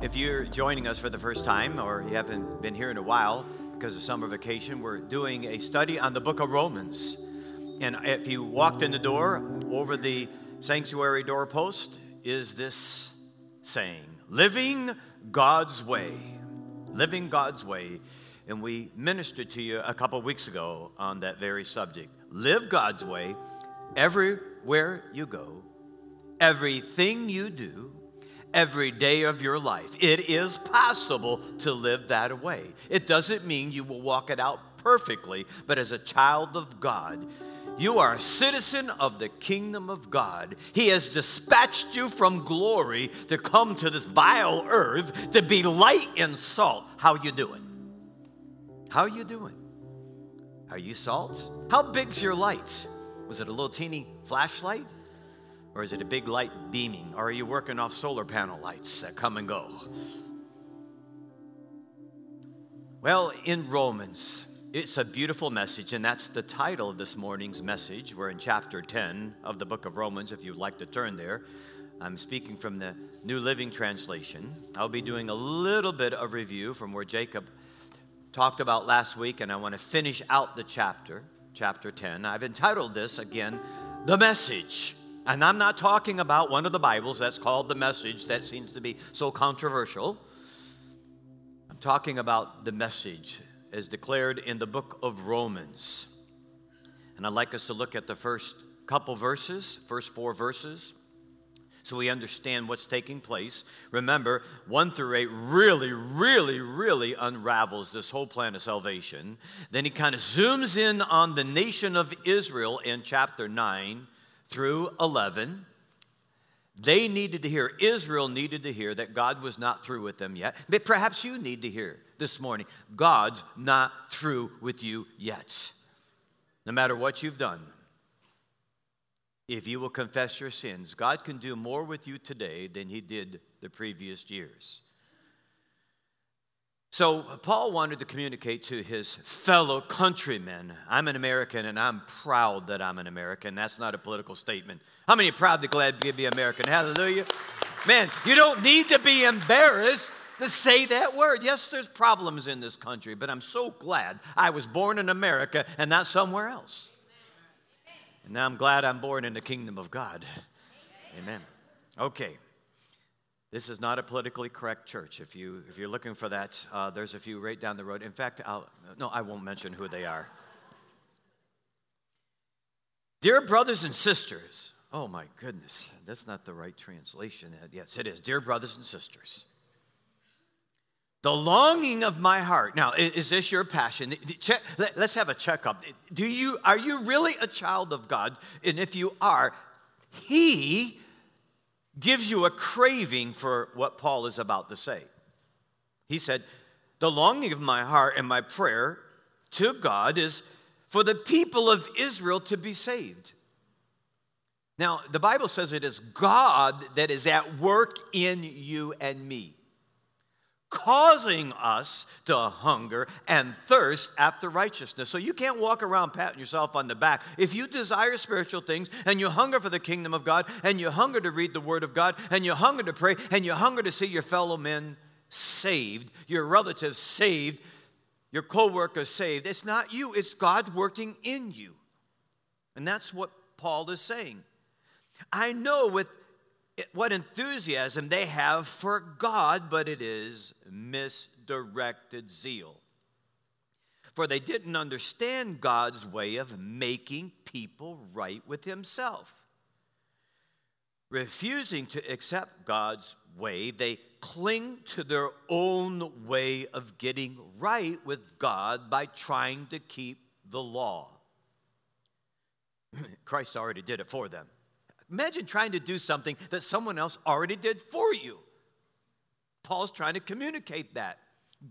If you're joining us for the first time or you haven't been here in a while because of summer vacation, we're doing a study on the book of Romans. And if you walked in the door, over the sanctuary doorpost is this saying Living God's Way. Living God's Way. And we ministered to you a couple weeks ago on that very subject. Live God's way everywhere you go, everything you do every day of your life. It is possible to live that way. It doesn't mean you will walk it out perfectly, but as a child of God, you are a citizen of the kingdom of God. He has dispatched you from glory to come to this vile earth to be light and salt. How you doing? How you doing? Are you salt? How big's your light? Was it a little teeny flashlight? Or is it a big light beaming? Or are you working off solar panel lights that come and go? Well, in Romans, it's a beautiful message, and that's the title of this morning's message. We're in chapter 10 of the book of Romans, if you'd like to turn there. I'm speaking from the New Living Translation. I'll be doing a little bit of review from where Jacob talked about last week, and I want to finish out the chapter, chapter 10. I've entitled this again, The Message. And I'm not talking about one of the Bibles that's called the message that seems to be so controversial. I'm talking about the message as declared in the book of Romans. And I'd like us to look at the first couple verses, first four verses, so we understand what's taking place. Remember, 1 through 8 really, really, really unravels this whole plan of salvation. Then he kind of zooms in on the nation of Israel in chapter 9 through 11. They needed to hear, Israel needed to hear that God was not through with them yet. But perhaps you need to hear this morning God's not through with you yet. No matter what you've done, if you will confess your sins, God can do more with you today than He did the previous years. So, Paul wanted to communicate to his fellow countrymen I'm an American and I'm proud that I'm an American. That's not a political statement. How many are proud to glad to be American? Hallelujah. Man, you don't need to be embarrassed to say that word. Yes, there's problems in this country, but I'm so glad I was born in America and not somewhere else. And now I'm glad I'm born in the kingdom of God. Amen. Okay. This is not a politically correct church. If, you, if you're looking for that, uh, there's a few right down the road. In fact, I'll, no, I won't mention who they are. Dear brothers and sisters, oh my goodness, that's not the right translation. Yes, it is. Dear brothers and sisters, the longing of my heart. Now, is this your passion? Let's have a checkup. Do you, are you really a child of God? And if you are, He gives you a craving for what Paul is about to say. He said, The longing of my heart and my prayer to God is for the people of Israel to be saved. Now, the Bible says it is God that is at work in you and me causing us to hunger and thirst after righteousness. So you can't walk around patting yourself on the back. If you desire spiritual things and you hunger for the kingdom of God and you hunger to read the word of God and you hunger to pray and you hunger to see your fellow men saved, your relatives saved, your co-workers saved, it's not you, it's God working in you. And that's what Paul is saying. I know with what enthusiasm they have for God, but it is misdirected zeal. For they didn't understand God's way of making people right with Himself. Refusing to accept God's way, they cling to their own way of getting right with God by trying to keep the law. Christ already did it for them. Imagine trying to do something that someone else already did for you. Paul's trying to communicate that.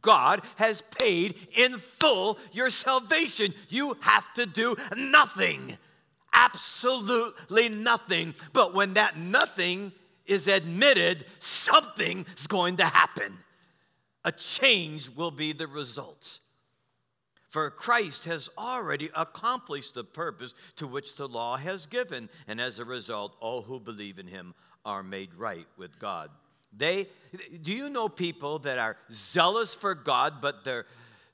God has paid in full your salvation. You have to do nothing, absolutely nothing. But when that nothing is admitted, something's going to happen. A change will be the result. For Christ has already accomplished the purpose to which the law has given, and as a result, all who believe in him are made right with God. They, do you know people that are zealous for God, but their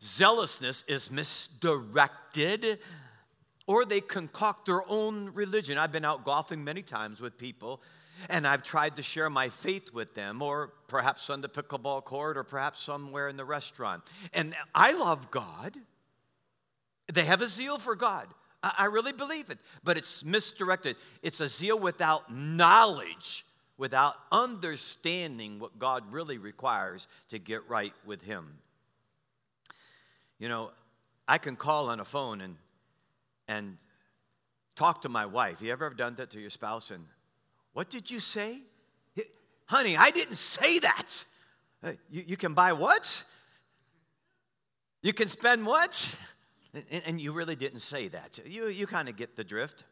zealousness is misdirected? Or they concoct their own religion. I've been out golfing many times with people, and I've tried to share my faith with them, or perhaps on the pickleball court, or perhaps somewhere in the restaurant. And I love God. They have a zeal for God. I really believe it, but it's misdirected. It's a zeal without knowledge without understanding what God really requires to get right with Him. You know, I can call on a phone and, and talk to my wife. You ever done that to your spouse? And what did you say? Honey, I didn't say that. You, you can buy what? You can spend what? And, and you really didn't say that. You, you kind of get the drift.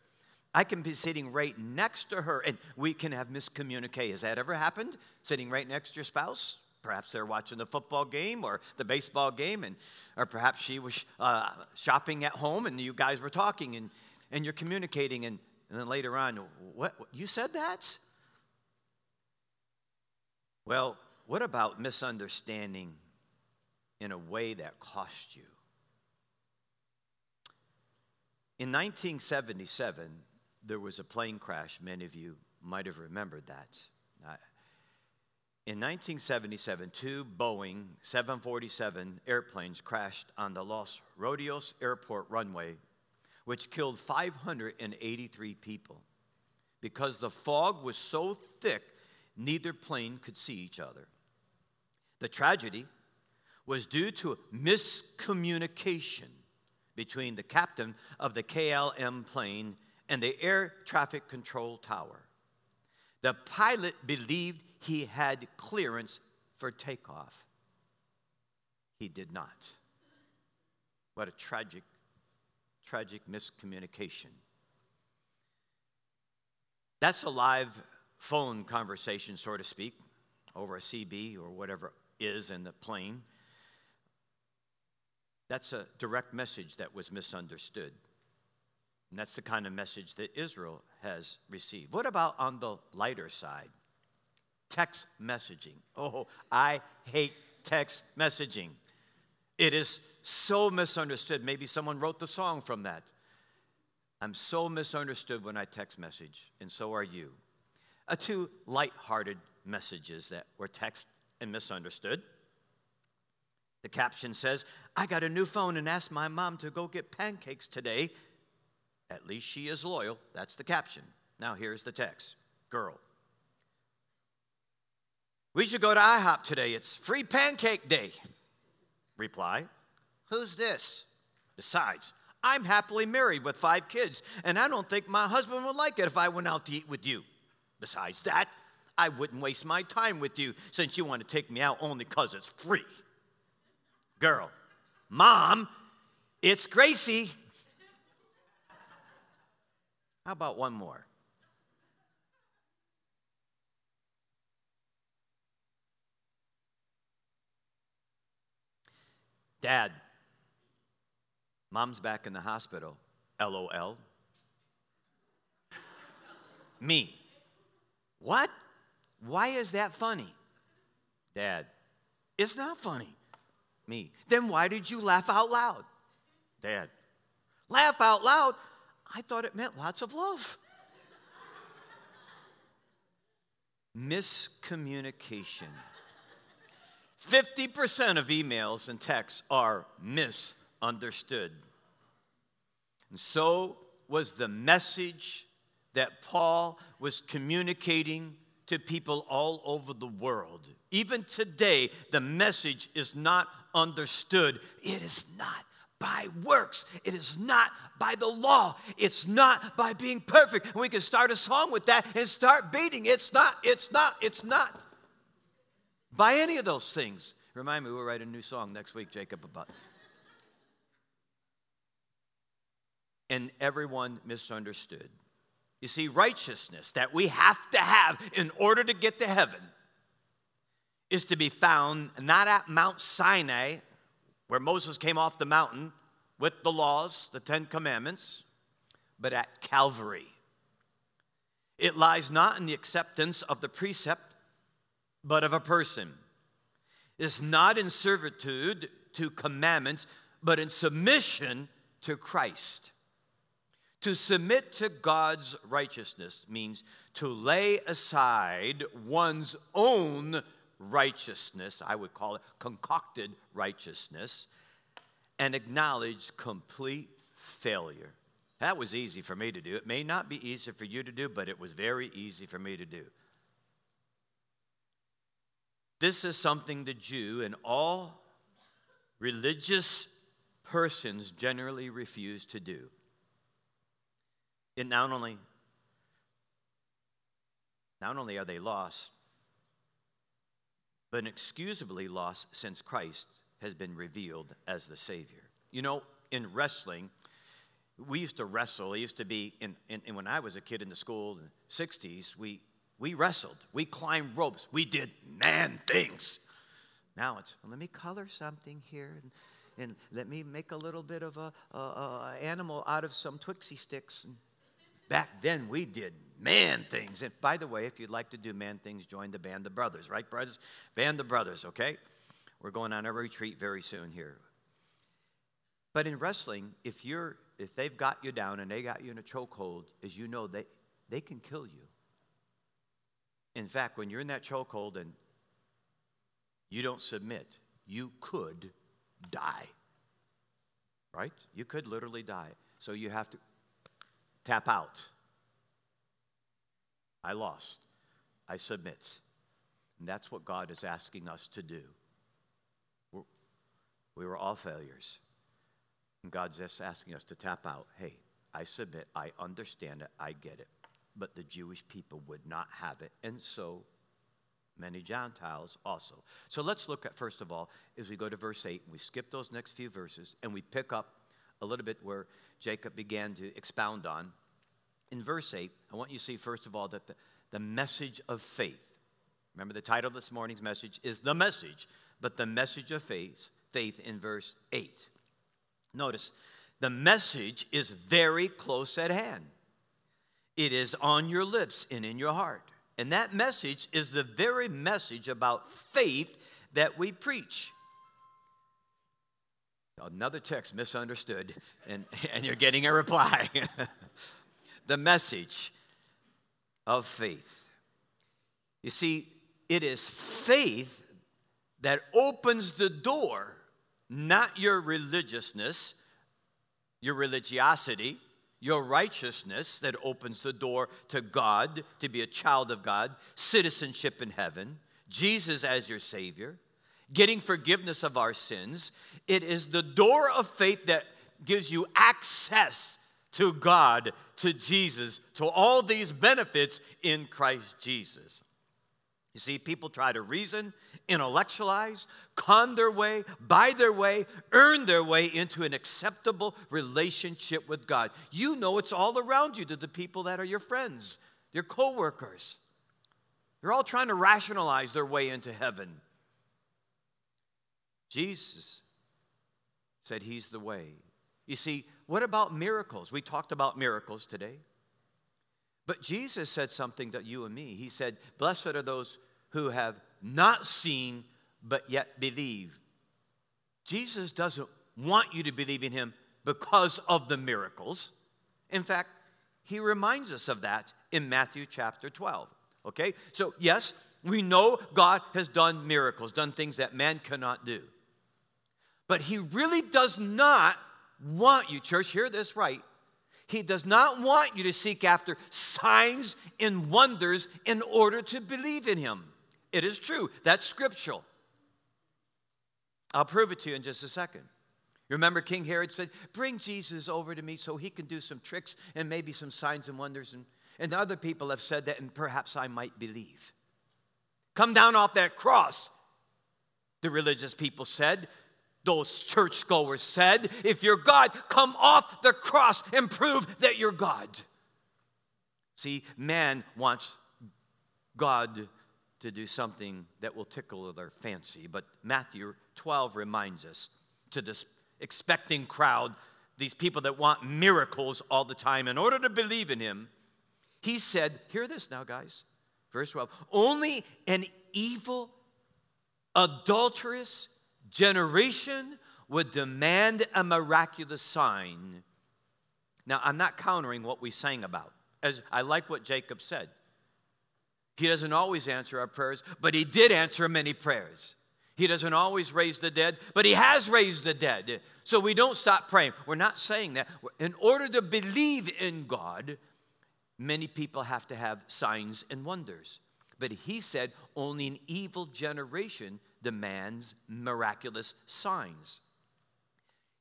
I can be sitting right next to her and we can have miscommunicate. Has that ever happened? Sitting right next to your spouse? Perhaps they're watching the football game or the baseball game, and, or perhaps she was uh, shopping at home and you guys were talking and, and you're communicating, and, and then later on, what, you said that? Well, what about misunderstanding in a way that cost you? In 1977, there was a plane crash. Many of you might have remembered that. In 1977, two Boeing 747 airplanes crashed on the Los Rodeos Airport runway, which killed 583 people. Because the fog was so thick, neither plane could see each other. The tragedy was due to miscommunication between the captain of the KLM plane and the air traffic control tower. The pilot believed he had clearance for takeoff. He did not. What a tragic, tragic miscommunication. That's a live phone conversation, so to speak, over a CB or whatever is in the plane. That's a direct message that was misunderstood. And that's the kind of message that Israel has received. What about on the lighter side? Text messaging. Oh, I hate text messaging. It is so misunderstood. Maybe someone wrote the song from that. I'm so misunderstood when I text message, and so are you. A two light-hearted messages that were text and misunderstood. The caption says, I got a new phone and asked my mom to go get pancakes today at least she is loyal. That's the caption. Now here's the text Girl. We should go to IHOP today. It's free pancake day. Reply Who's this? Besides, I'm happily married with five kids, and I don't think my husband would like it if I went out to eat with you. Besides that, I wouldn't waste my time with you since you want to take me out only because it's free. Girl, Mom, it's Gracie. How about one more? Dad, mom's back in the hospital. LOL. Me. What? Why is that funny? Dad, it's not funny. Me. Then why did you laugh out loud? Dad, laugh out loud? I thought it meant lots of love. Miscommunication. 50% of emails and texts are misunderstood. And so was the message that Paul was communicating to people all over the world. Even today, the message is not understood. It is not by works. It is not by the law. It's not by being perfect. We can start a song with that and start beating. It's not, it's not, it's not by any of those things. Remind me, we'll write a new song next week, Jacob, about. and everyone misunderstood. You see, righteousness that we have to have in order to get to heaven is to be found not at Mount Sinai, where Moses came off the mountain with the laws, the Ten Commandments, but at Calvary. It lies not in the acceptance of the precept, but of a person. It's not in servitude to commandments, but in submission to Christ. To submit to God's righteousness means to lay aside one's own righteousness, I would call it concocted righteousness, and acknowledge complete failure. That was easy for me to do. It may not be easy for you to do, but it was very easy for me to do. This is something the Jew and all religious persons generally refuse to do. It not only not only are they lost, but inexcusably lost since Christ has been revealed as the Savior. You know, in wrestling, we used to wrestle. It used to be, in, in, in when I was a kid in the school in the 60s, we, we wrestled. We climbed ropes. We did man things. Now it's, well, let me color something here and, and let me make a little bit of a, a, a animal out of some Twixie sticks. And back then we did man things. And by the way, if you'd like to do man things, join the Band of Brothers, right, brothers? Band of Brothers, okay? We're going on a retreat very soon here. But in wrestling, if you're if they've got you down and they got you in a chokehold, as you know, they, they can kill you. In fact, when you're in that chokehold and you don't submit, you could die. Right? You could literally die. So you have to tap out. I lost. I submit. And that's what God is asking us to do. We're, we were all failures. And God's just asking us to tap out. Hey, I submit. I understand it. I get it. But the Jewish people would not have it. And so many Gentiles also. So let's look at, first of all, as we go to verse 8, and we skip those next few verses, and we pick up a little bit where Jacob began to expound on. In verse 8, I want you to see, first of all, that the, the message of faith, remember the title of this morning's message is The Message, but the message of faith, faith in verse 8. Notice, the message is very close at hand. It is on your lips and in your heart. And that message is the very message about faith that we preach. Another text misunderstood, and, and you're getting a reply. the message of faith. You see, it is faith that opens the door not your religiousness, your religiosity, your righteousness that opens the door to God, to be a child of God, citizenship in heaven, Jesus as your Savior, getting forgiveness of our sins. It is the door of faith that gives you access to God, to Jesus, to all these benefits in Christ Jesus. You see, people try to reason, intellectualize, con their way, buy their way, earn their way into an acceptable relationship with God. You know it's all around you to the people that are your friends, your coworkers. They're all trying to rationalize their way into heaven. Jesus said he's the way. You see, what about miracles? We talked about miracles today. But Jesus said something to you and me. He said, Blessed are those who have not seen but yet believe. Jesus doesn't want you to believe in him because of the miracles. In fact, he reminds us of that in Matthew chapter 12. Okay? So, yes, we know God has done miracles, done things that man cannot do. But he really does not want you, church, hear this right. He does not want you to seek after signs and wonders in order to believe in him. It is true. That's scriptural. I'll prove it to you in just a second. Remember, King Herod said, Bring Jesus over to me so he can do some tricks and maybe some signs and wonders. And, and other people have said that, and perhaps I might believe. Come down off that cross The religious people said, those churchgoers said, if you're God, come off the cross and prove that you're God. See, man wants God to do something that will tickle their fancy, but Matthew 12 reminds us to this expecting crowd, these people that want miracles all the time, in order to believe in him, he said, Hear this now, guys. Verse 12 Only an evil, adulterous generation would demand a miraculous sign. Now, I'm not countering what we sang about, as I like what Jacob said. He doesn't always answer our prayers, but he did answer many prayers. He doesn't always raise the dead, but he has raised the dead. So we don't stop praying. We're not saying that. In order to believe in God, many people have to have signs and wonders. But he said only an evil generation demands miraculous signs.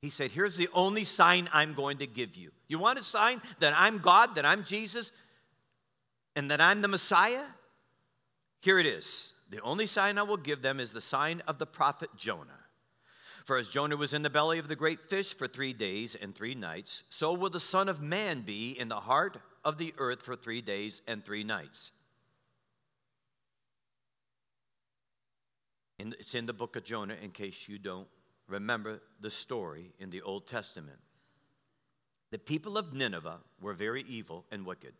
He said, Here's the only sign I'm going to give you. You want a sign that I'm God, that I'm Jesus, and that I'm the Messiah? Here it is. The only sign I will give them is the sign of the prophet Jonah. For as Jonah was in the belly of the great fish for three days and three nights, so will the Son of Man be in the heart of the earth for three days and three nights. It's in the book of Jonah in case you don't remember the story in the Old Testament. The people of Nineveh were very evil and wicked.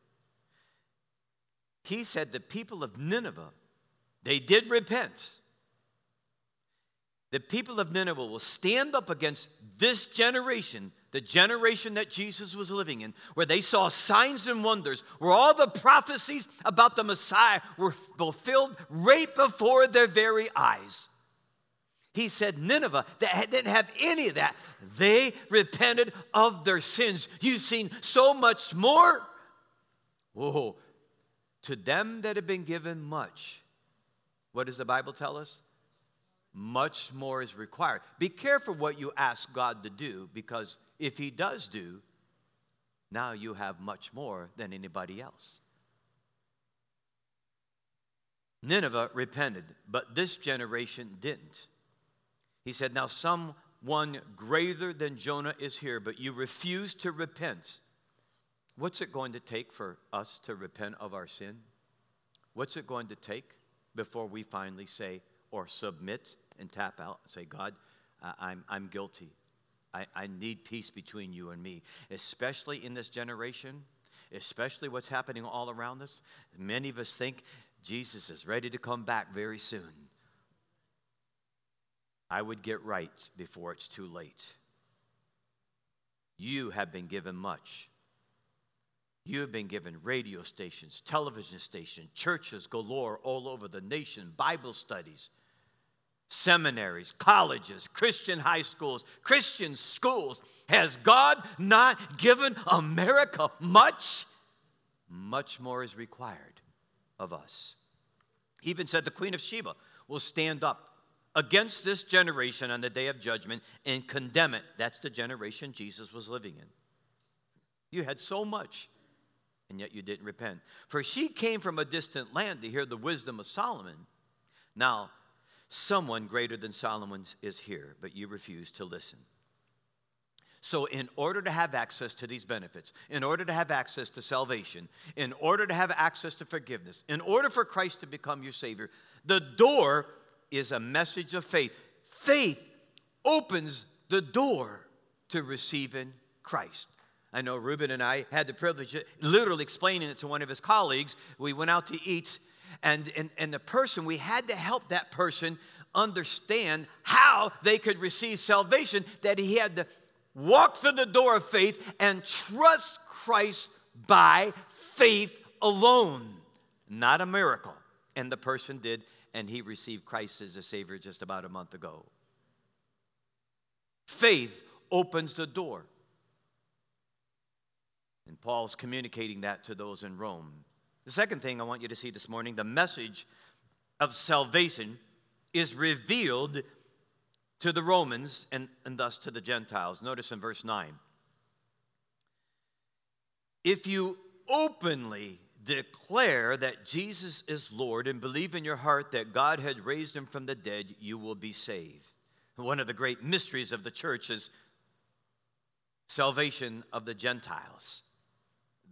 He said the people of Nineveh, they did repent. The people of Nineveh will stand up against this generation the generation that Jesus was living in, where they saw signs and wonders, where all the prophecies about the Messiah were fulfilled right before their very eyes. He said, Nineveh, that didn't have any of that. They repented of their sins. You've seen so much more. Whoa. To them that have been given much, what does the Bible tell us? Much more is required. Be careful what you ask God to do because if he does do, now you have much more than anybody else. Nineveh repented, but this generation didn't. He said, Now someone greater than Jonah is here, but you refuse to repent. What's it going to take for us to repent of our sin? What's it going to take before we finally say or submit and tap out and say, God, I'm, I'm guilty. I, I need peace between you and me, especially in this generation, especially what's happening all around us. Many of us think Jesus is ready to come back very soon. I would get right before it's too late. You have been given much. You have been given radio stations, television stations, churches galore all over the nation, Bible studies seminaries, colleges, Christian high schools, Christian schools. Has God not given America much? Much more is required of us. He even said the Queen of Sheba will stand up against this generation on the day of judgment and condemn it. That's the generation Jesus was living in. You had so much, and yet you didn't repent. For she came from a distant land to hear the wisdom of Solomon. Now, Someone greater than Solomon is here, but you refuse to listen. So, in order to have access to these benefits, in order to have access to salvation, in order to have access to forgiveness, in order for Christ to become your Savior, the door is a message of faith. Faith opens the door to receiving Christ. I know Ruben and I had the privilege of literally explaining it to one of his colleagues. We went out to eat and, and, and the person, we had to help that person understand how they could receive salvation, that he had to walk through the door of faith and trust Christ by faith alone, not a miracle. And the person did, and he received Christ as a Savior just about a month ago. Faith opens the door. And Paul's communicating that to those in Rome. The second thing I want you to see this morning the message of salvation is revealed to the Romans and, and thus to the Gentiles. Notice in verse 9 if you openly declare that Jesus is Lord and believe in your heart that God had raised him from the dead, you will be saved. One of the great mysteries of the church is salvation of the Gentiles.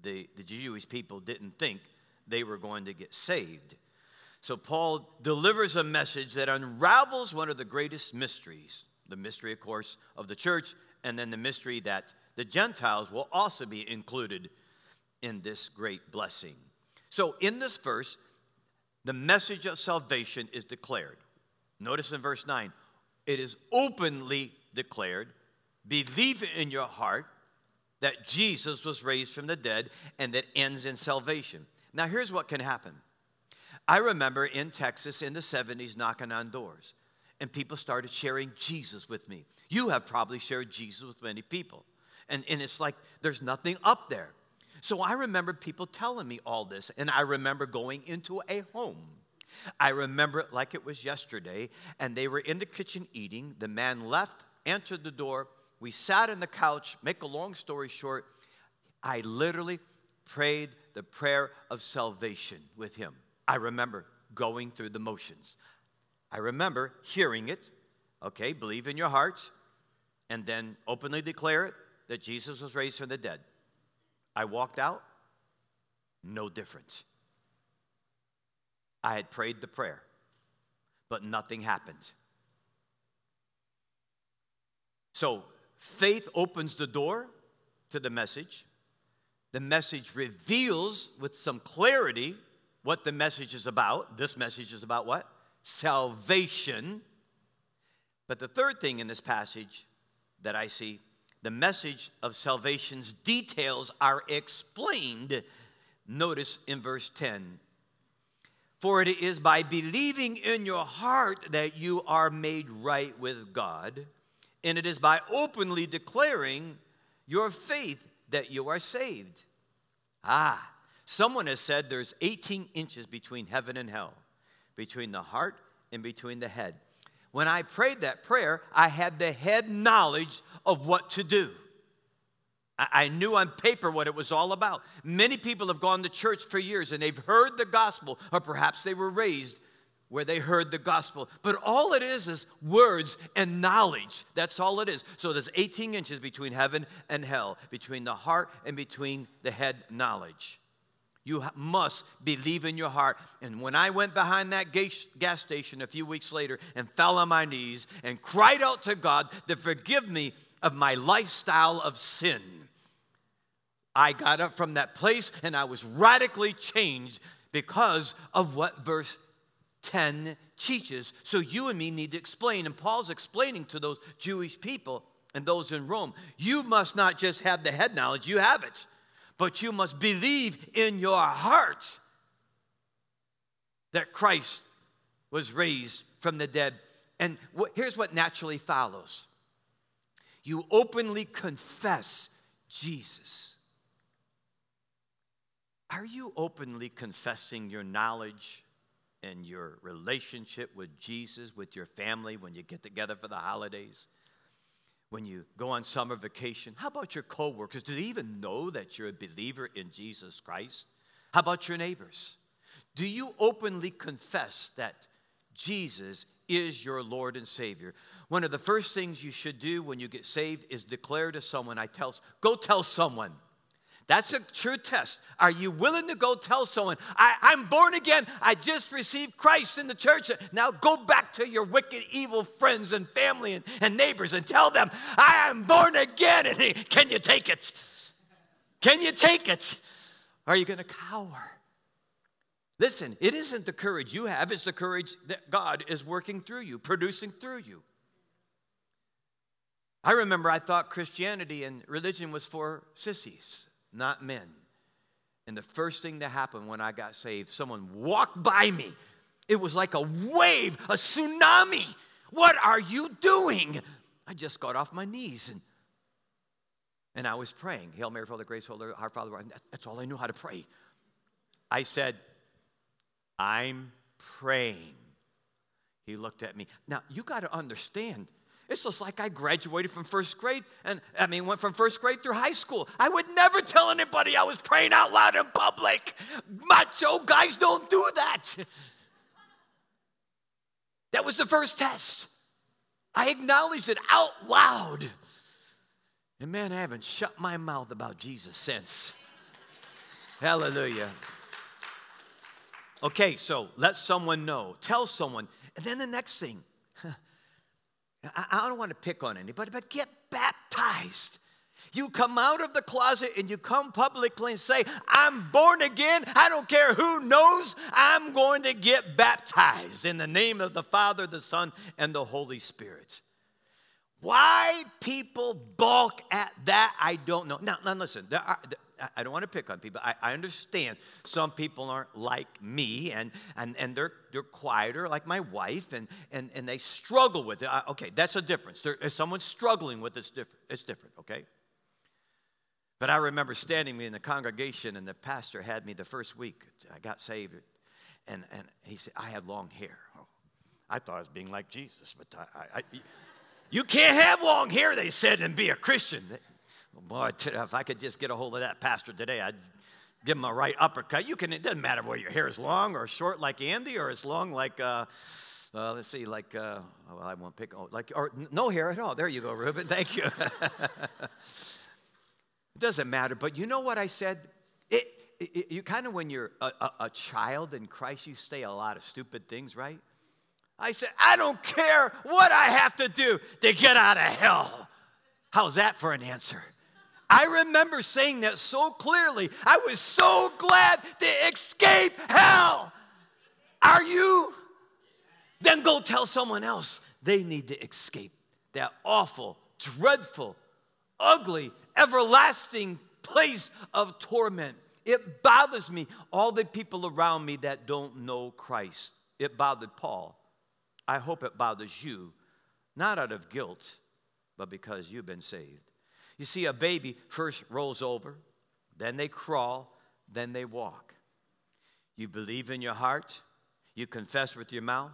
The, the Jewish people didn't think they were going to get saved. So Paul delivers a message that unravels one of the greatest mysteries the mystery, of course, of the church, and then the mystery that the Gentiles will also be included in this great blessing. So, in this verse, the message of salvation is declared. Notice in verse 9, it is openly declared believe in your heart that Jesus was raised from the dead and that ends in salvation. Now, here's what can happen. I remember in Texas in the 70s knocking on doors, and people started sharing Jesus with me. You have probably shared Jesus with many people. And, and it's like there's nothing up there. So I remember people telling me all this, and I remember going into a home. I remember it like it was yesterday, and they were in the kitchen eating. The man left, answered the door, we sat on the couch. Make a long story short, I literally prayed the prayer of salvation with him. I remember going through the motions. I remember hearing it, okay, believe in your heart, and then openly declare it that Jesus was raised from the dead. I walked out, no difference. I had prayed the prayer, but nothing happened. So Faith opens the door to the message. The message reveals with some clarity what the message is about. This message is about what? Salvation. But the third thing in this passage that I see, the message of salvation's details are explained. Notice in verse 10 For it is by believing in your heart that you are made right with God and it is by openly declaring your faith that you are saved. Ah, someone has said there's 18 inches between heaven and hell, between the heart and between the head. When I prayed that prayer, I had the head knowledge of what to do. I knew on paper what it was all about. Many people have gone to church for years and they've heard the gospel, or perhaps they were raised where they heard the gospel. But all it is is words and knowledge. That's all it is. So there's 18 inches between heaven and hell, between the heart and between the head knowledge. You must believe in your heart. And when I went behind that gas station a few weeks later and fell on my knees and cried out to God to forgive me of my lifestyle of sin, I got up from that place and I was radically changed because of what verse 10 teaches. So you and me need to explain. And Paul's explaining to those Jewish people and those in Rome you must not just have the head knowledge, you have it, but you must believe in your heart that Christ was raised from the dead. And here's what naturally follows you openly confess Jesus. Are you openly confessing your knowledge and your relationship with Jesus, with your family, when you get together for the holidays, when you go on summer vacation? How about your coworkers? Do they even know that you're a believer in Jesus Christ? How about your neighbors? Do you openly confess that Jesus is your Lord and Savior? One of the first things you should do when you get saved is declare to someone, I tell, go tell someone. That's a true test. Are you willing to go tell someone, I, am born again, I just received Christ in the church? Now go back to your wicked, evil friends and family and, and neighbors and tell them, I am born again. And can you take it? Can you take it? Are you going to cower? Listen, it isn't the courage you have, it's the courage that God is working through you, producing through you. I remember I thought Christianity and religion was for sissies not men. And the first thing that happened when I got saved, someone walked by me. It was like a wave, a tsunami. What are you doing? I just got off my knees and, and I was praying. Hail Mary, Father, Grace, Holy, our Father. That's all I knew how to pray. I said, I'm praying. He looked at me. Now, you got to understand, It's just like I graduated from first grade and I mean went from first grade through high school. I would never tell anybody I was praying out loud in public. Macho guys don't do that. That was the first test. I acknowledged it out loud. And man, I haven't shut my mouth about Jesus since. Hallelujah. Okay, so let someone know. Tell someone. And then the next thing, I don't want to pick on anybody, but get baptized. You come out of the closet and you come publicly and say, I'm born again. I don't care who knows. I'm going to get baptized in the name of the Father, the Son, and the Holy Spirit. Why people balk at that, I don't know. Now, now listen, are, I don't want to pick on people. I, I, understand some people aren't like me and, and, and they're, they're quieter, like my wife, and, and, and they struggle with it. okay, that's a difference. There, if someone's struggling with it, it's different, it's different, okay? But I remember standing me in the congregation, and the pastor had me the first week. I got saved, and, and he said, I had long hair. Oh, I thought I was being like Jesus, but I, I, you can't have long hair, they said, and be a Christian. Boy, if I could just get a hold of that pastor today, I'd give him a right uppercut. You can, it doesn't matter whether your hair is long or short like Andy or it's long like, uh, uh, let's see, like, uh, well, I won't pick, oh, like, or no hair at all. There you go, Ruben. Thank you. it doesn't matter. But you know what I said? It, it, you kind of, when you're a, a, a child in Christ, you say a lot of stupid things, right? I said, I don't care what I have to do to get out of hell. How's that for an answer? I remember saying that so clearly. I was so glad to escape hell. Are you? Then go tell someone else they need to escape that awful, dreadful, ugly, everlasting place of torment. It bothers me, all the people around me that don't know Christ. It bothered Paul. I hope it bothers you, not out of guilt, but because you've been saved. You see, a baby first rolls over, then they crawl, then they walk. You believe in your heart, you confess with your mouth,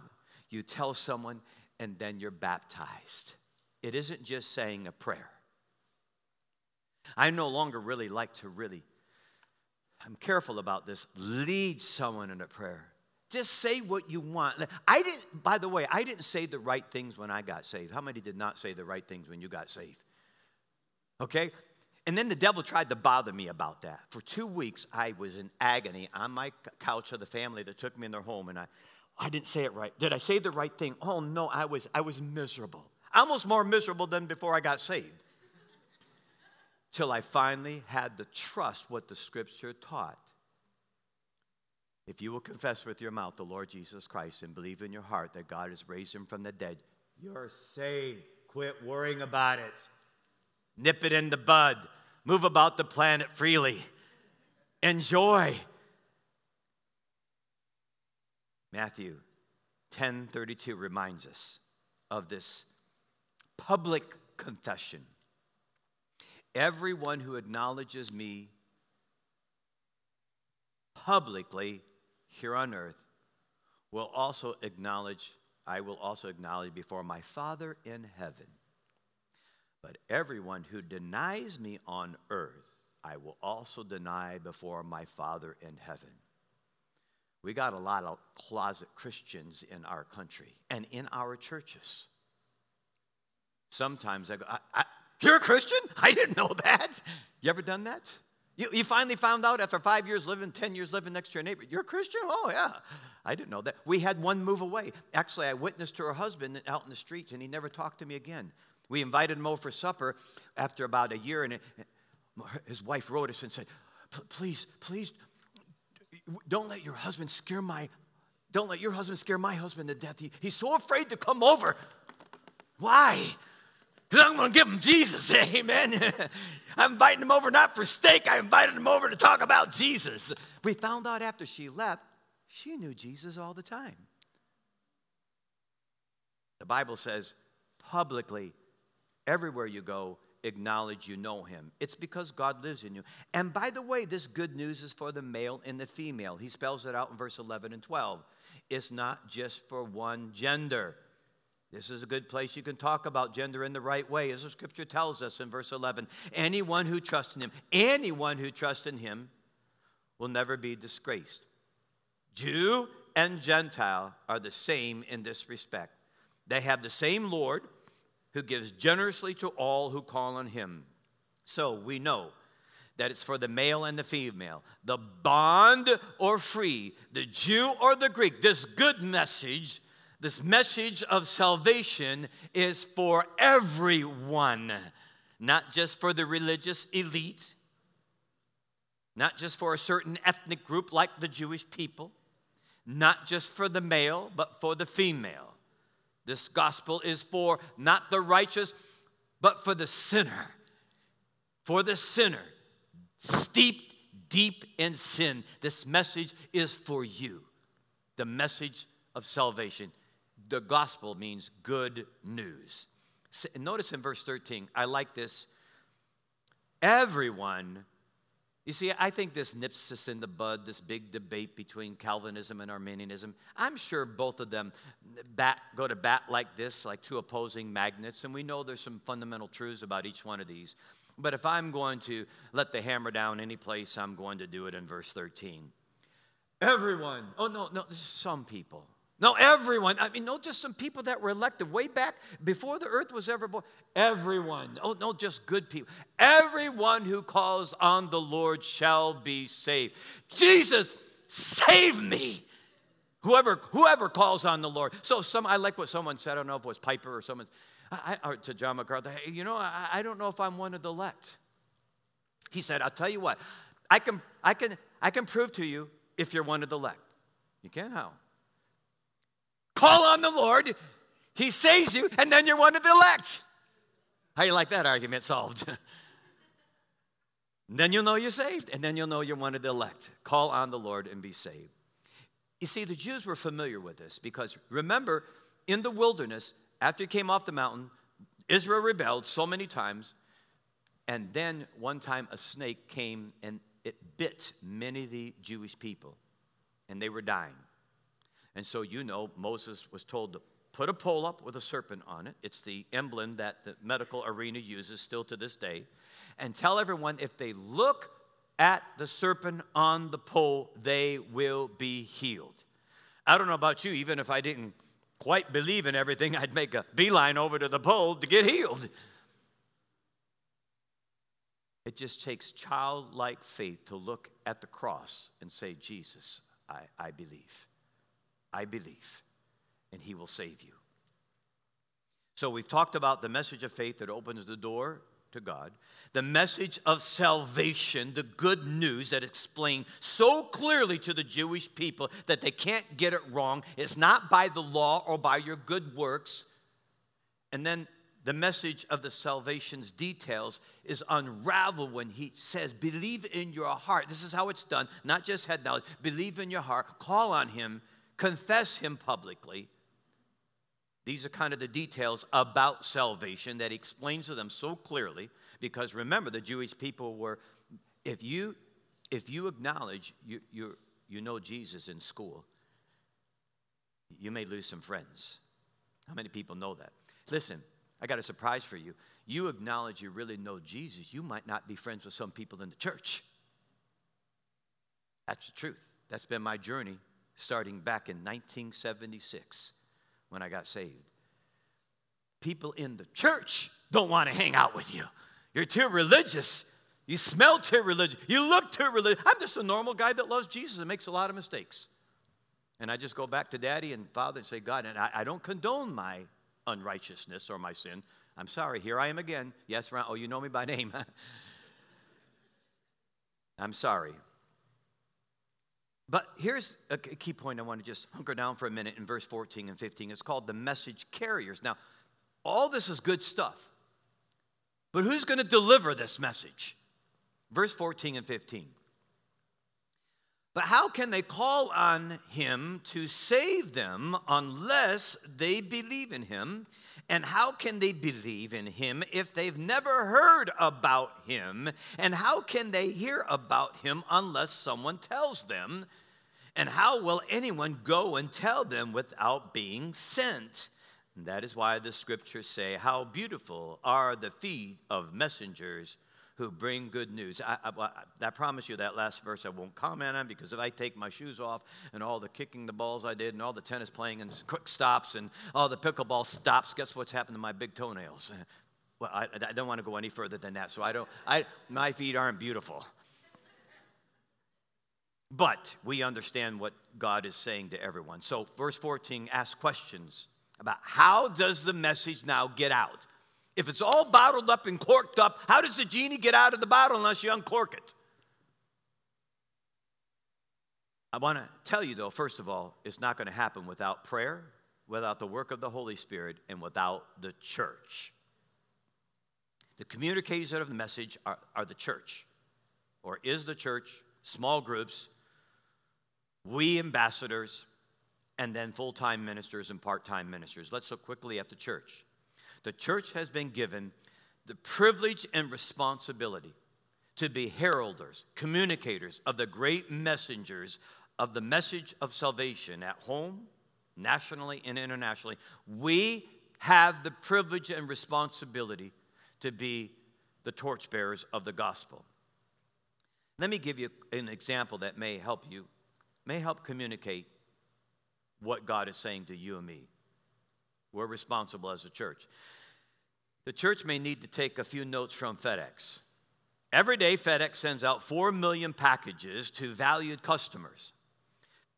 you tell someone, and then you're baptized. It isn't just saying a prayer. I no longer really like to really, I'm careful about this, lead someone in a prayer. Just say what you want. I didn't, by the way, I didn't say the right things when I got saved. How many did not say the right things when you got saved? Okay? And then the devil tried to bother me about that. For two weeks, I was in agony on my couch of the family that took me in their home, and I, I didn't say it right. Did I say the right thing? Oh no, I was, I was miserable. Almost more miserable than before I got saved. Till I finally had to trust what the scripture taught. If you will confess with your mouth the Lord Jesus Christ and believe in your heart that God has raised him from the dead, you're saved. Quit worrying about it nip it in the bud, move about the planet freely, enjoy. Matthew 10:32 reminds us of this public confession. Everyone who acknowledges me publicly here on earth will also acknowledge I will also acknowledge before my Father in heaven. But everyone who denies me on earth, I will also deny before my Father in heaven. We got a lot of closet Christians in our country and in our churches. Sometimes I go, I, I, You're a Christian? I didn't know that. You ever done that? You, you finally found out after five years living, 10 years living next to your neighbor, you're a Christian? Oh, yeah. I didn't know that. We had one move away. Actually, I witnessed to her husband out in the streets, and he never talked to me again. We invited over for supper after about a year, and his wife wrote us and said, Please, please, don't let your husband scare my don't let your husband scare my husband to death. He, he's so afraid to come over. Why? Because I'm going to give him Jesus. Amen. I'm inviting him over not for steak. I invited him over to talk about Jesus. We found out after she left, she knew Jesus all the time. The Bible says publicly Everywhere you go, acknowledge you know him. It's because God lives in you. And by the way, this good news is for the male and the female. He spells it out in verse 11 and 12. It's not just for one gender. This is a good place you can talk about gender in the right way, as the scripture tells us in verse 11. Anyone who trusts in him, anyone who trusts in him will never be disgraced. Jew and Gentile are the same in this respect. They have the same Lord who gives generously to all who call on him. So we know that it's for the male and the female, the bond or free, the Jew or the Greek. This good message, this message of salvation is for everyone, not just for the religious elite, not just for a certain ethnic group like the Jewish people, not just for the male, but for the female. This gospel is for not the righteous, but for the sinner. For the sinner, steeped deep in sin. This message is for you. The message of salvation. The gospel means good news. Notice in verse 13, I like this. Everyone you see, I think this nips us in the bud, this big debate between Calvinism and Arminianism. I'm sure both of them bat, go to bat like this, like two opposing magnets, and we know there's some fundamental truths about each one of these. But if I'm going to let the hammer down any place, I'm going to do it in verse 13. Everyone, oh no, no, some people. No, everyone. I mean, not just some people that were elected way back before the earth was ever born. Everyone. Oh, no, just good people. Everyone who calls on the Lord shall be saved. Jesus, save me. Whoever, whoever calls on the Lord. So some, I like what someone said. I don't know if it was Piper or someone, I, or to John MacArthur. Hey, you know, I, I don't know if I'm one of the elect. He said, I'll tell you what. I can, I can, I can prove to you if you're one of the elect. You can how? Call on the Lord, He saves you, and then you're one of the elect. How you like that argument solved? then you'll know you're saved, and then you'll know you're one of the elect. Call on the Lord and be saved. You see, the Jews were familiar with this because remember, in the wilderness, after he came off the mountain, Israel rebelled so many times, and then one time a snake came and it bit many of the Jewish people, and they were dying. And so you know Moses was told to put a pole up with a serpent on it. It's the emblem that the medical arena uses still to this day. And tell everyone if they look at the serpent on the pole, they will be healed. I don't know about you, even if I didn't quite believe in everything, I'd make a beeline over to the pole to get healed. It just takes childlike faith to look at the cross and say, Jesus, I, I believe. I believe, and He will save you. So we've talked about the message of faith that opens the door to God, the message of salvation, the good news that explained so clearly to the Jewish people that they can't get it wrong. It's not by the law or by your good works. And then the message of the salvation's details is unraveled when he says, Believe in your heart. This is how it's done, not just head knowledge. Believe in your heart, call on him, confess him publicly. These are kind of the details about salvation that he explains to them so clearly because remember the Jewish people were if you if you acknowledge you you you know Jesus in school you may lose some friends. How many people know that? Listen, I got a surprise for you. You acknowledge you really know Jesus, you might not be friends with some people in the church. That's the truth. That's been my journey starting back in 1976 when I got saved. People in the church don't want to hang out with you. You're too religious. You smell too religious. You look too religious. I'm just a normal guy that loves Jesus and makes a lot of mistakes. And I just go back to daddy and father and say, God, and I, I don't condone my unrighteousness or my sin. I'm sorry, here I am again. Yes, Ron, oh, you know me by name. I'm sorry. But here's a key point I want to just hunker down for a minute in verse 14 and 15. It's called the message carriers. Now, all this is good stuff. But who's going to deliver this message? Verse 14 and 15. But how can they call on him to save them unless they believe in him? And how can they believe in him if they've never heard about him? And how can they hear about him unless someone tells them? And how will anyone go and tell them without being sent? And that is why the scriptures say, How beautiful are the feet of messengers who bring good news. I, I, I, promise you that last verse I won't comment on because if I take my shoes off and all the kicking the balls I did and all the tennis playing and quick stops and all the pickleball stops, guess what's happened to my big toenails? Well, I, I don't want to go any further than that, so I don't, I, my feet aren't beautiful. But we understand what God is saying to everyone. So, verse 14 asks questions about how does the message now get out? If it's all bottled up and corked up, how does the genie get out of the bottle unless you uncork it? I want to tell you, though, first of all, it's not going to happen without prayer, without the work of the Holy Spirit, and without the church. The communicators of the message are, are the church, or is the church, small groups, we ambassadors, and then full time ministers and part time ministers. Let's look quickly at the church. The church has been given the privilege and responsibility to be heralders, communicators of the great messengers of the message of salvation at home, nationally, and internationally. We have the privilege and responsibility to be the torchbearers of the gospel. Let me give you an example that may help you, may help communicate what God is saying to you and me. We're responsible as a church. The church may need to take a few notes from FedEx. Every day, FedEx sends out 4 million packages to valued customers.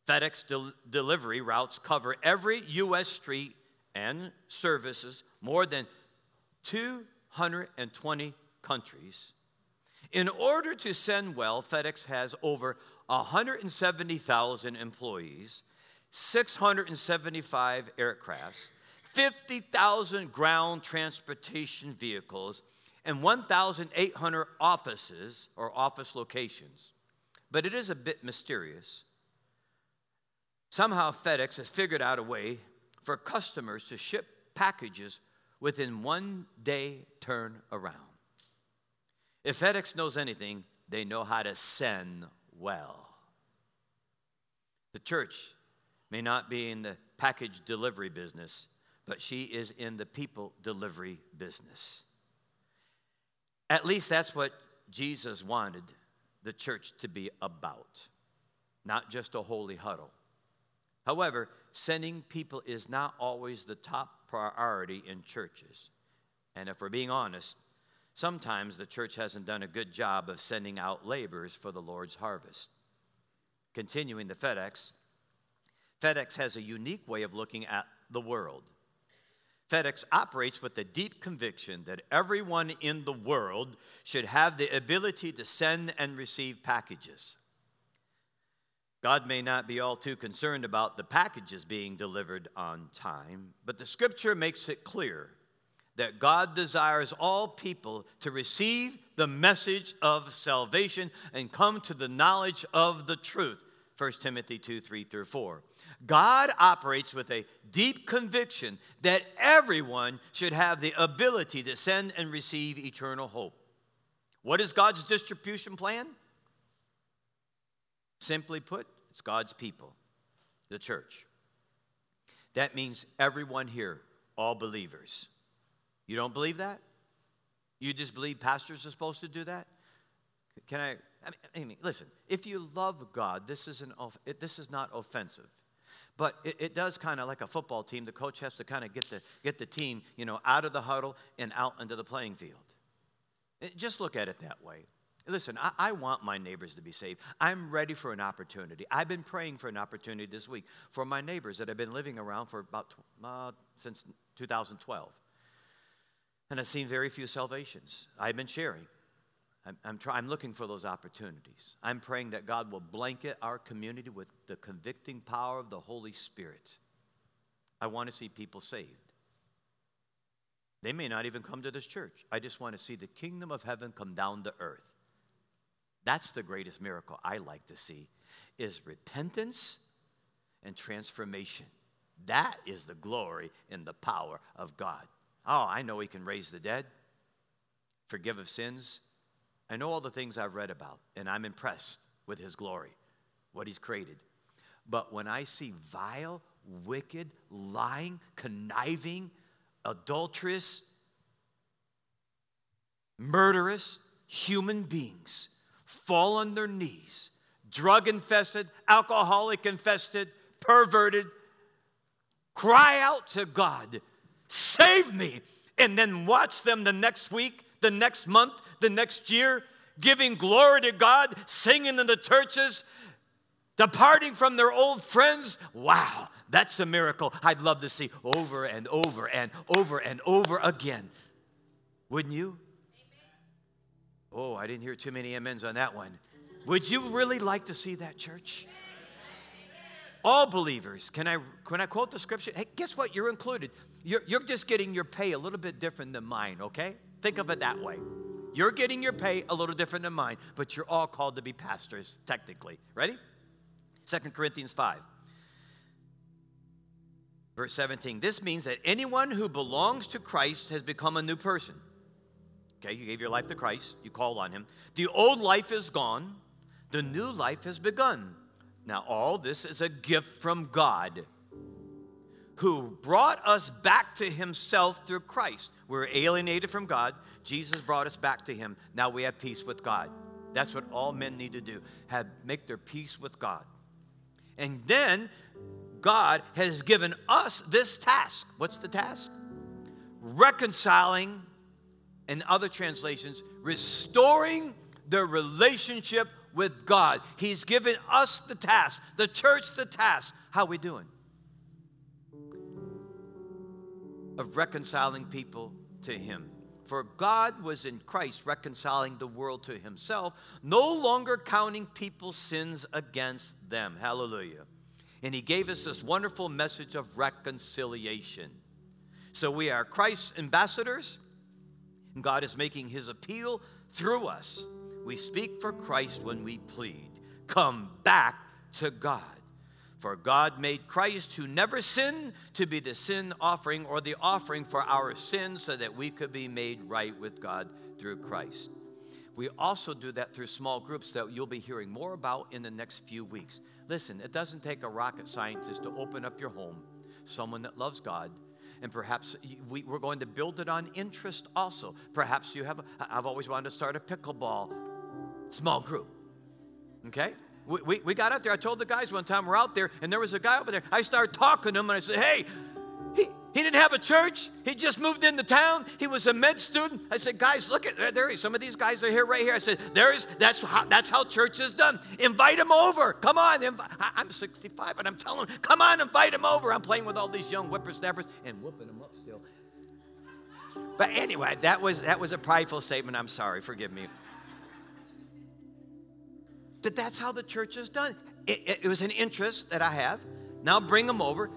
FedEx del- delivery routes cover every U.S. street and services more than 220 countries. In order to send well, FedEx has over 170,000 employees 675 aircrafts, 50,000 ground transportation vehicles, and 1,800 offices or office locations. But it is a bit mysterious. Somehow, FedEx has figured out a way for customers to ship packages within one day turnaround. If FedEx knows anything, they know how to send well. The church may not be in the package delivery business, but she is in the people delivery business. At least that's what Jesus wanted the church to be about, not just a holy huddle. However, sending people is not always the top priority in churches. And if we're being honest, sometimes the church hasn't done a good job of sending out laborers for the Lord's harvest. Continuing the FedEx, FedEx has a unique way of looking at the world. FedEx operates with the deep conviction that everyone in the world should have the ability to send and receive packages. God may not be all too concerned about the packages being delivered on time, but the scripture makes it clear that God desires all people to receive the message of salvation and come to the knowledge of the truth. 1 Timothy 2 3 through 4. God operates with a deep conviction that everyone should have the ability to send and receive eternal hope. What is God's distribution plan? Simply put, it's God's people, the church. That means everyone here, all believers. You don't believe that? You just believe pastors are supposed to do that? Can I? I mean, listen, if you love God, this, isn't, this is not offensive. But it, it does kind of like a football team. The coach has to kind of get the, get the team, you know, out of the huddle and out into the playing field. It, just look at it that way. Listen, I, I, want my neighbors to be saved. I'm ready for an opportunity. I've been praying for an opportunity this week for my neighbors that have been living around for about uh, since 2012. And I've seen very few salvations. I've been sharing. I'm, I'm, try, I'm looking for those opportunities. I'm praying that God will blanket our community with the convicting power of the Holy Spirit. I want to see people saved. They may not even come to this church. I just want to see the kingdom of heaven come down to earth. That's the greatest miracle I like to see is repentance and transformation. That is the glory and the power of God. Oh, I know he can raise the dead, forgive of sins, I know all the things I've read about, and I'm impressed with his glory, what he's created. But when I see vile, wicked, lying, conniving, adulterous, murderous human beings fall on their knees, drug infested, alcoholic infested, perverted, cry out to God, save me, and then watch them the next week, the next month, the next year, giving glory to God, singing in the churches, departing from their old friends. Wow, that's a miracle I'd love to see over and over and over and over again. Wouldn't you? Oh, I didn't hear too many amens on that one. Would you really like to see that church? All believers. Can I, can I quote the scripture? Hey, guess what? You're included. You're, you're just getting your pay a little bit different than mine, okay? Think of it that way. You're getting your pay a little different than mine, but you're all called to be pastors, technically. Ready? 2 Corinthians 5. Verse 17. This means that anyone who belongs to Christ has become a new person. Okay, you gave your life to Christ, you called on him. The old life is gone, the new life has begun. Now, all this is a gift from God who brought us back to himself through Christ. We are alienated from God. Jesus brought us back to him. Now we have peace with God. That's what all men need to do. Have make their peace with God. And then God has given us this task. What's the task? Reconciling in other translations, restoring the relationship with God. He's given us the task, the church the task. How we doing? Of reconciling people to him. For God was in Christ reconciling the world to himself, no longer counting people's sins against them. Hallelujah. And he gave us this wonderful message of reconciliation. So we are Christ's ambassadors and God is making his appeal through us. We speak for Christ when we plead, Come back to God. For God made Christ, who never sinned, to be the sin offering or the offering for our sins so that we could be made right with God through Christ. We also do that through small groups that you'll be hearing more about in the next few weeks. Listen, it doesn't take a rocket scientist to open up your home, someone that loves God and perhaps we, are going to build it on interest also. Perhaps you have, i have always wanted to start a pickleball small group. Okay? We, we, we got out there. I told the guys one time we're out there, and there was a guy over there. I started talking to him, and I said, Hey, he, he didn't have a church. He just moved into town. He was a med student. I said, guys, look at there. He, Some of these guys are here, right here. I said, there is. That's how. That's how church is done. Invite him over. Come on. Invi- I'm 65, and I'm telling him, come on, invite him over. I'm playing with all these young whippersnappers and whooping them up still. But anyway, that was that was a prideful statement. I'm sorry. Forgive me. But that's how the church is done. It, it, it was an interest that I have. Now bring them over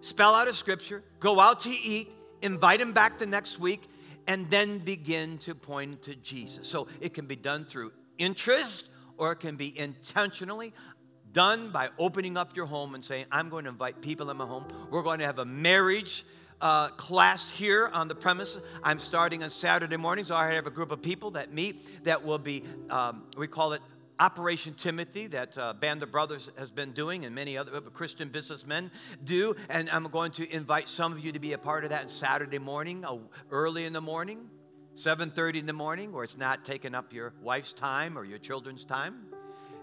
spell out a scripture, go out to eat, invite them back the next week, and then begin to point to Jesus. So it can be done through interest or it can be intentionally done by opening up your home and saying, I'm going to invite people in my home. We're going to have a marriage. Uh, class here on the premises. I'm starting on Saturday mornings. So I have a group of people that meet that will be, um, we call it Operation Timothy that uh, Band of Brothers has been doing and many other Christian businessmen do. And I'm going to invite some of you to be a part of that Saturday morning, uh, early in the morning, 7.30 in the morning, where it's not taking up your wife's time or your children's time.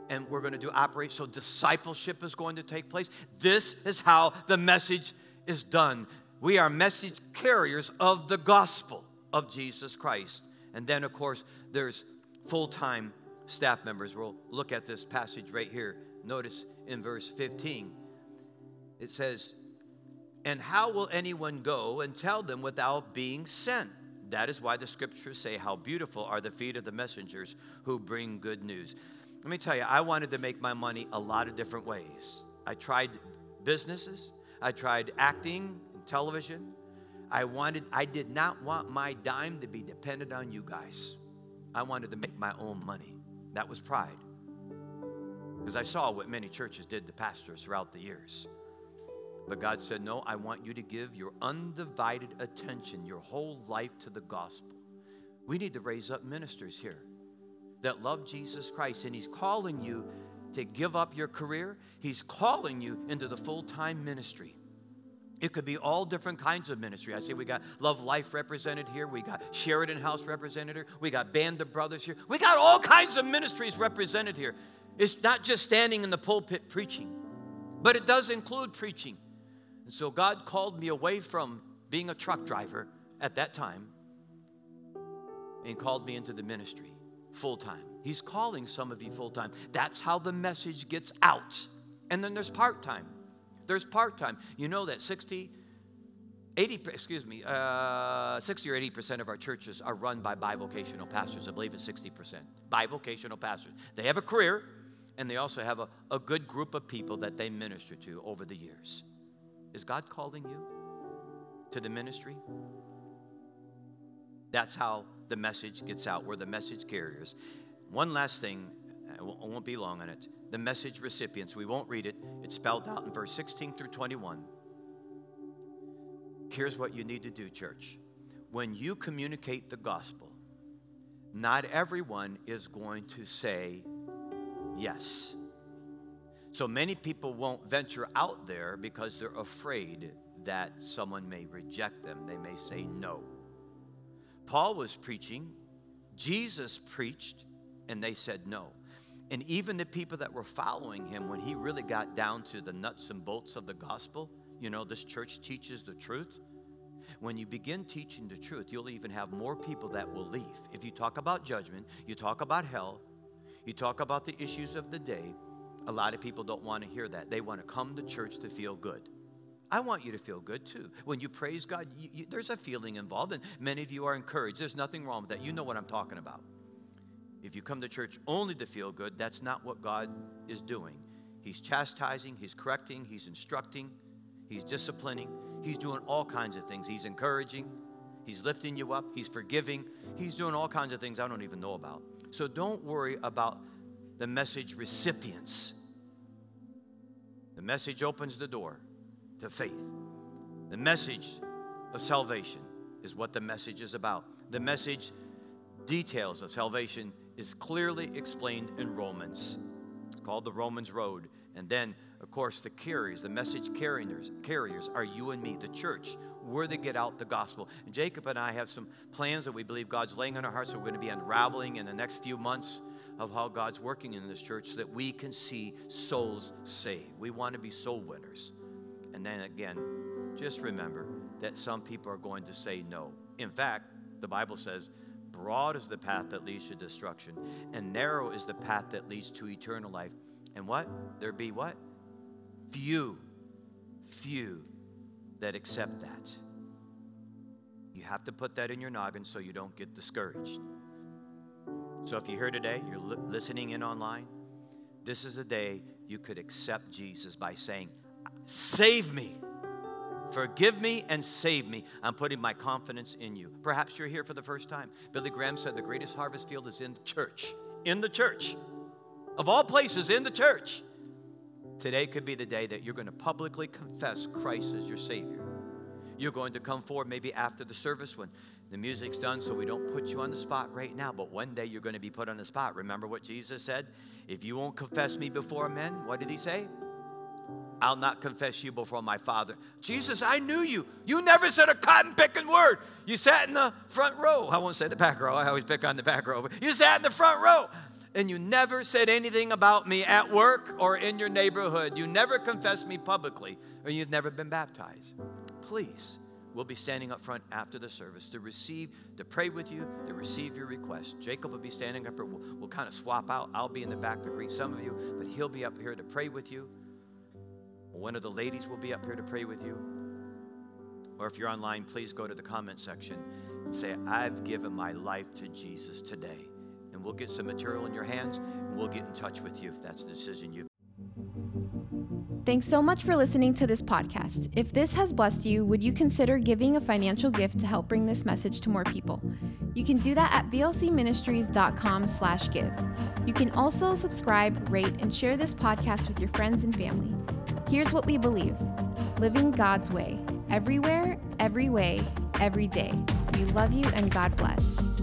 And we're going to do operation. So discipleship is going to take place. This is how the message is done. We are message carriers of the gospel of Jesus Christ. And then, of course, there's full-time staff members will look at this passage right here. Notice in verse 15, it says, And how will anyone go and tell them without being sent? That is why the scriptures say, How beautiful are the feet of the messengers who bring good news. Let me tell you, I wanted to make my money a lot of different ways. I tried businesses, I tried acting and television. I wanted, I did not want my dime to be dependent on you guys. I wanted to make my own money. That was pride. Because I saw what many churches did to pastors throughout the years. But God said, No, I want you to give your undivided attention, your whole life to the gospel. We need to raise up ministers here that love Jesus Christ, and He's calling you to give up your career. He's calling you into the full time ministry. It could be all different kinds of ministry. I see we got Love Life represented here. We got Sheridan House represented here. We got Band of Brothers here. We got all kinds of ministries represented here. It's not just standing in the pulpit preaching, but it does include preaching. And so God called me away from being a truck driver at that time and called me into the ministry full time. He's calling some of you full time. That's how the message gets out. And then there's part time. There's part time. You know that 60, 80, excuse me, uh, 60 or 80% of our churches are run by bivocational pastors. I believe it's 60%. Bivocational pastors. They have a career and they also have a, a good group of people that they minister to over the years. Is God calling you to the ministry? That's how the message gets out. We're the message carriers. One last thing, I won't be long on it. The message recipients, we won't read it, it's spelled out in verse 16 through 21. Here's what you need to do, church. When you communicate the gospel, not everyone is going to say yes. So many people won't venture out there because they're afraid that someone may reject them. They may say no. Paul was preaching, Jesus preached, and they said no. And even the people that were following him, when he really got down to the nuts and bolts of the gospel, you know, this church teaches the truth. When you begin teaching the truth, you'll even have more people that will leave. If you talk about judgment, you talk about hell, you talk about the issues of the day, a lot of people don't want to hear that. They want to come to church to feel good. I want you to feel good too. When you praise God, you, you, there's a feeling involved, and many of you are encouraged. There's nothing wrong with that. You know what I'm talking about. If you come to church only to feel good, that's not what God is doing. He's chastising, He's correcting, He's instructing, He's disciplining, He's doing all kinds of things. He's encouraging, He's lifting you up, He's forgiving, He's doing all kinds of things I don't even know about. So don't worry about the message recipients. The message opens the door to faith. The message of salvation is what the message is about. The message details of salvation is clearly explained in Romans. It's called the Romans Road. And then, of course, the carriers, the message carriers, carriers are you and me, the church. We're to get out the gospel. And Jacob and I have some plans that we believe God's laying on our hearts. that we're going to be unraveling in the next few months of how God's working in this church so that we can see souls saved. We want to be soul winners. And then again, just remember that some people are going to say no. In fact, the Bible says, broad is the path that leads to destruction, and narrow is the path that leads to eternal life. And what? There be what? Few, few that accept that. You have to put that in your noggin so you don't get discouraged. So if you're here today, you're li- listening in online, this is a day you could accept Jesus by saying, Save me. Forgive me and save me. I'm putting my confidence in you. Perhaps you're here for the first time. Billy Graham said the greatest harvest field is in the church. In the church. Of all places, in the church. Today could be the day that you're going to publicly confess Christ as your Savior. You're going to come forward maybe after the service when the music's done, so we don't put you on the spot right now, but one day you're going to be put on the spot. Remember what Jesus said? If you won't confess me before men, what did he say? I'll not confess you before my Father. Jesus, I knew you. You never said a cotton picking word. You sat in the front row. I won't say the back row. I always pick on the back row. You sat in the front row and you never said anything about me at work or in your neighborhood. You never confessed me publicly or you've never been baptized. Please, we'll be standing up front after the service to receive, to pray with you, to receive your request. Jacob will be standing up here. We'll, we'll kind of swap out. I'll be in the back to greet some of you, but he'll be up here to pray with you. One of the ladies will be up here to pray with you. Or if you're online, please go to the comment section and say, I've given my life to Jesus today. And we'll get some material in your hands and we'll get in touch with you if that's the decision you've Thanks so much for listening to this podcast. If this has blessed you, would you consider giving a financial gift to help bring this message to more people? You can do that at vlcministries.com/give. You can also subscribe, rate, and share this podcast with your friends and family. Here's what we believe: living God's way, everywhere, every way, every day. We love you and God bless.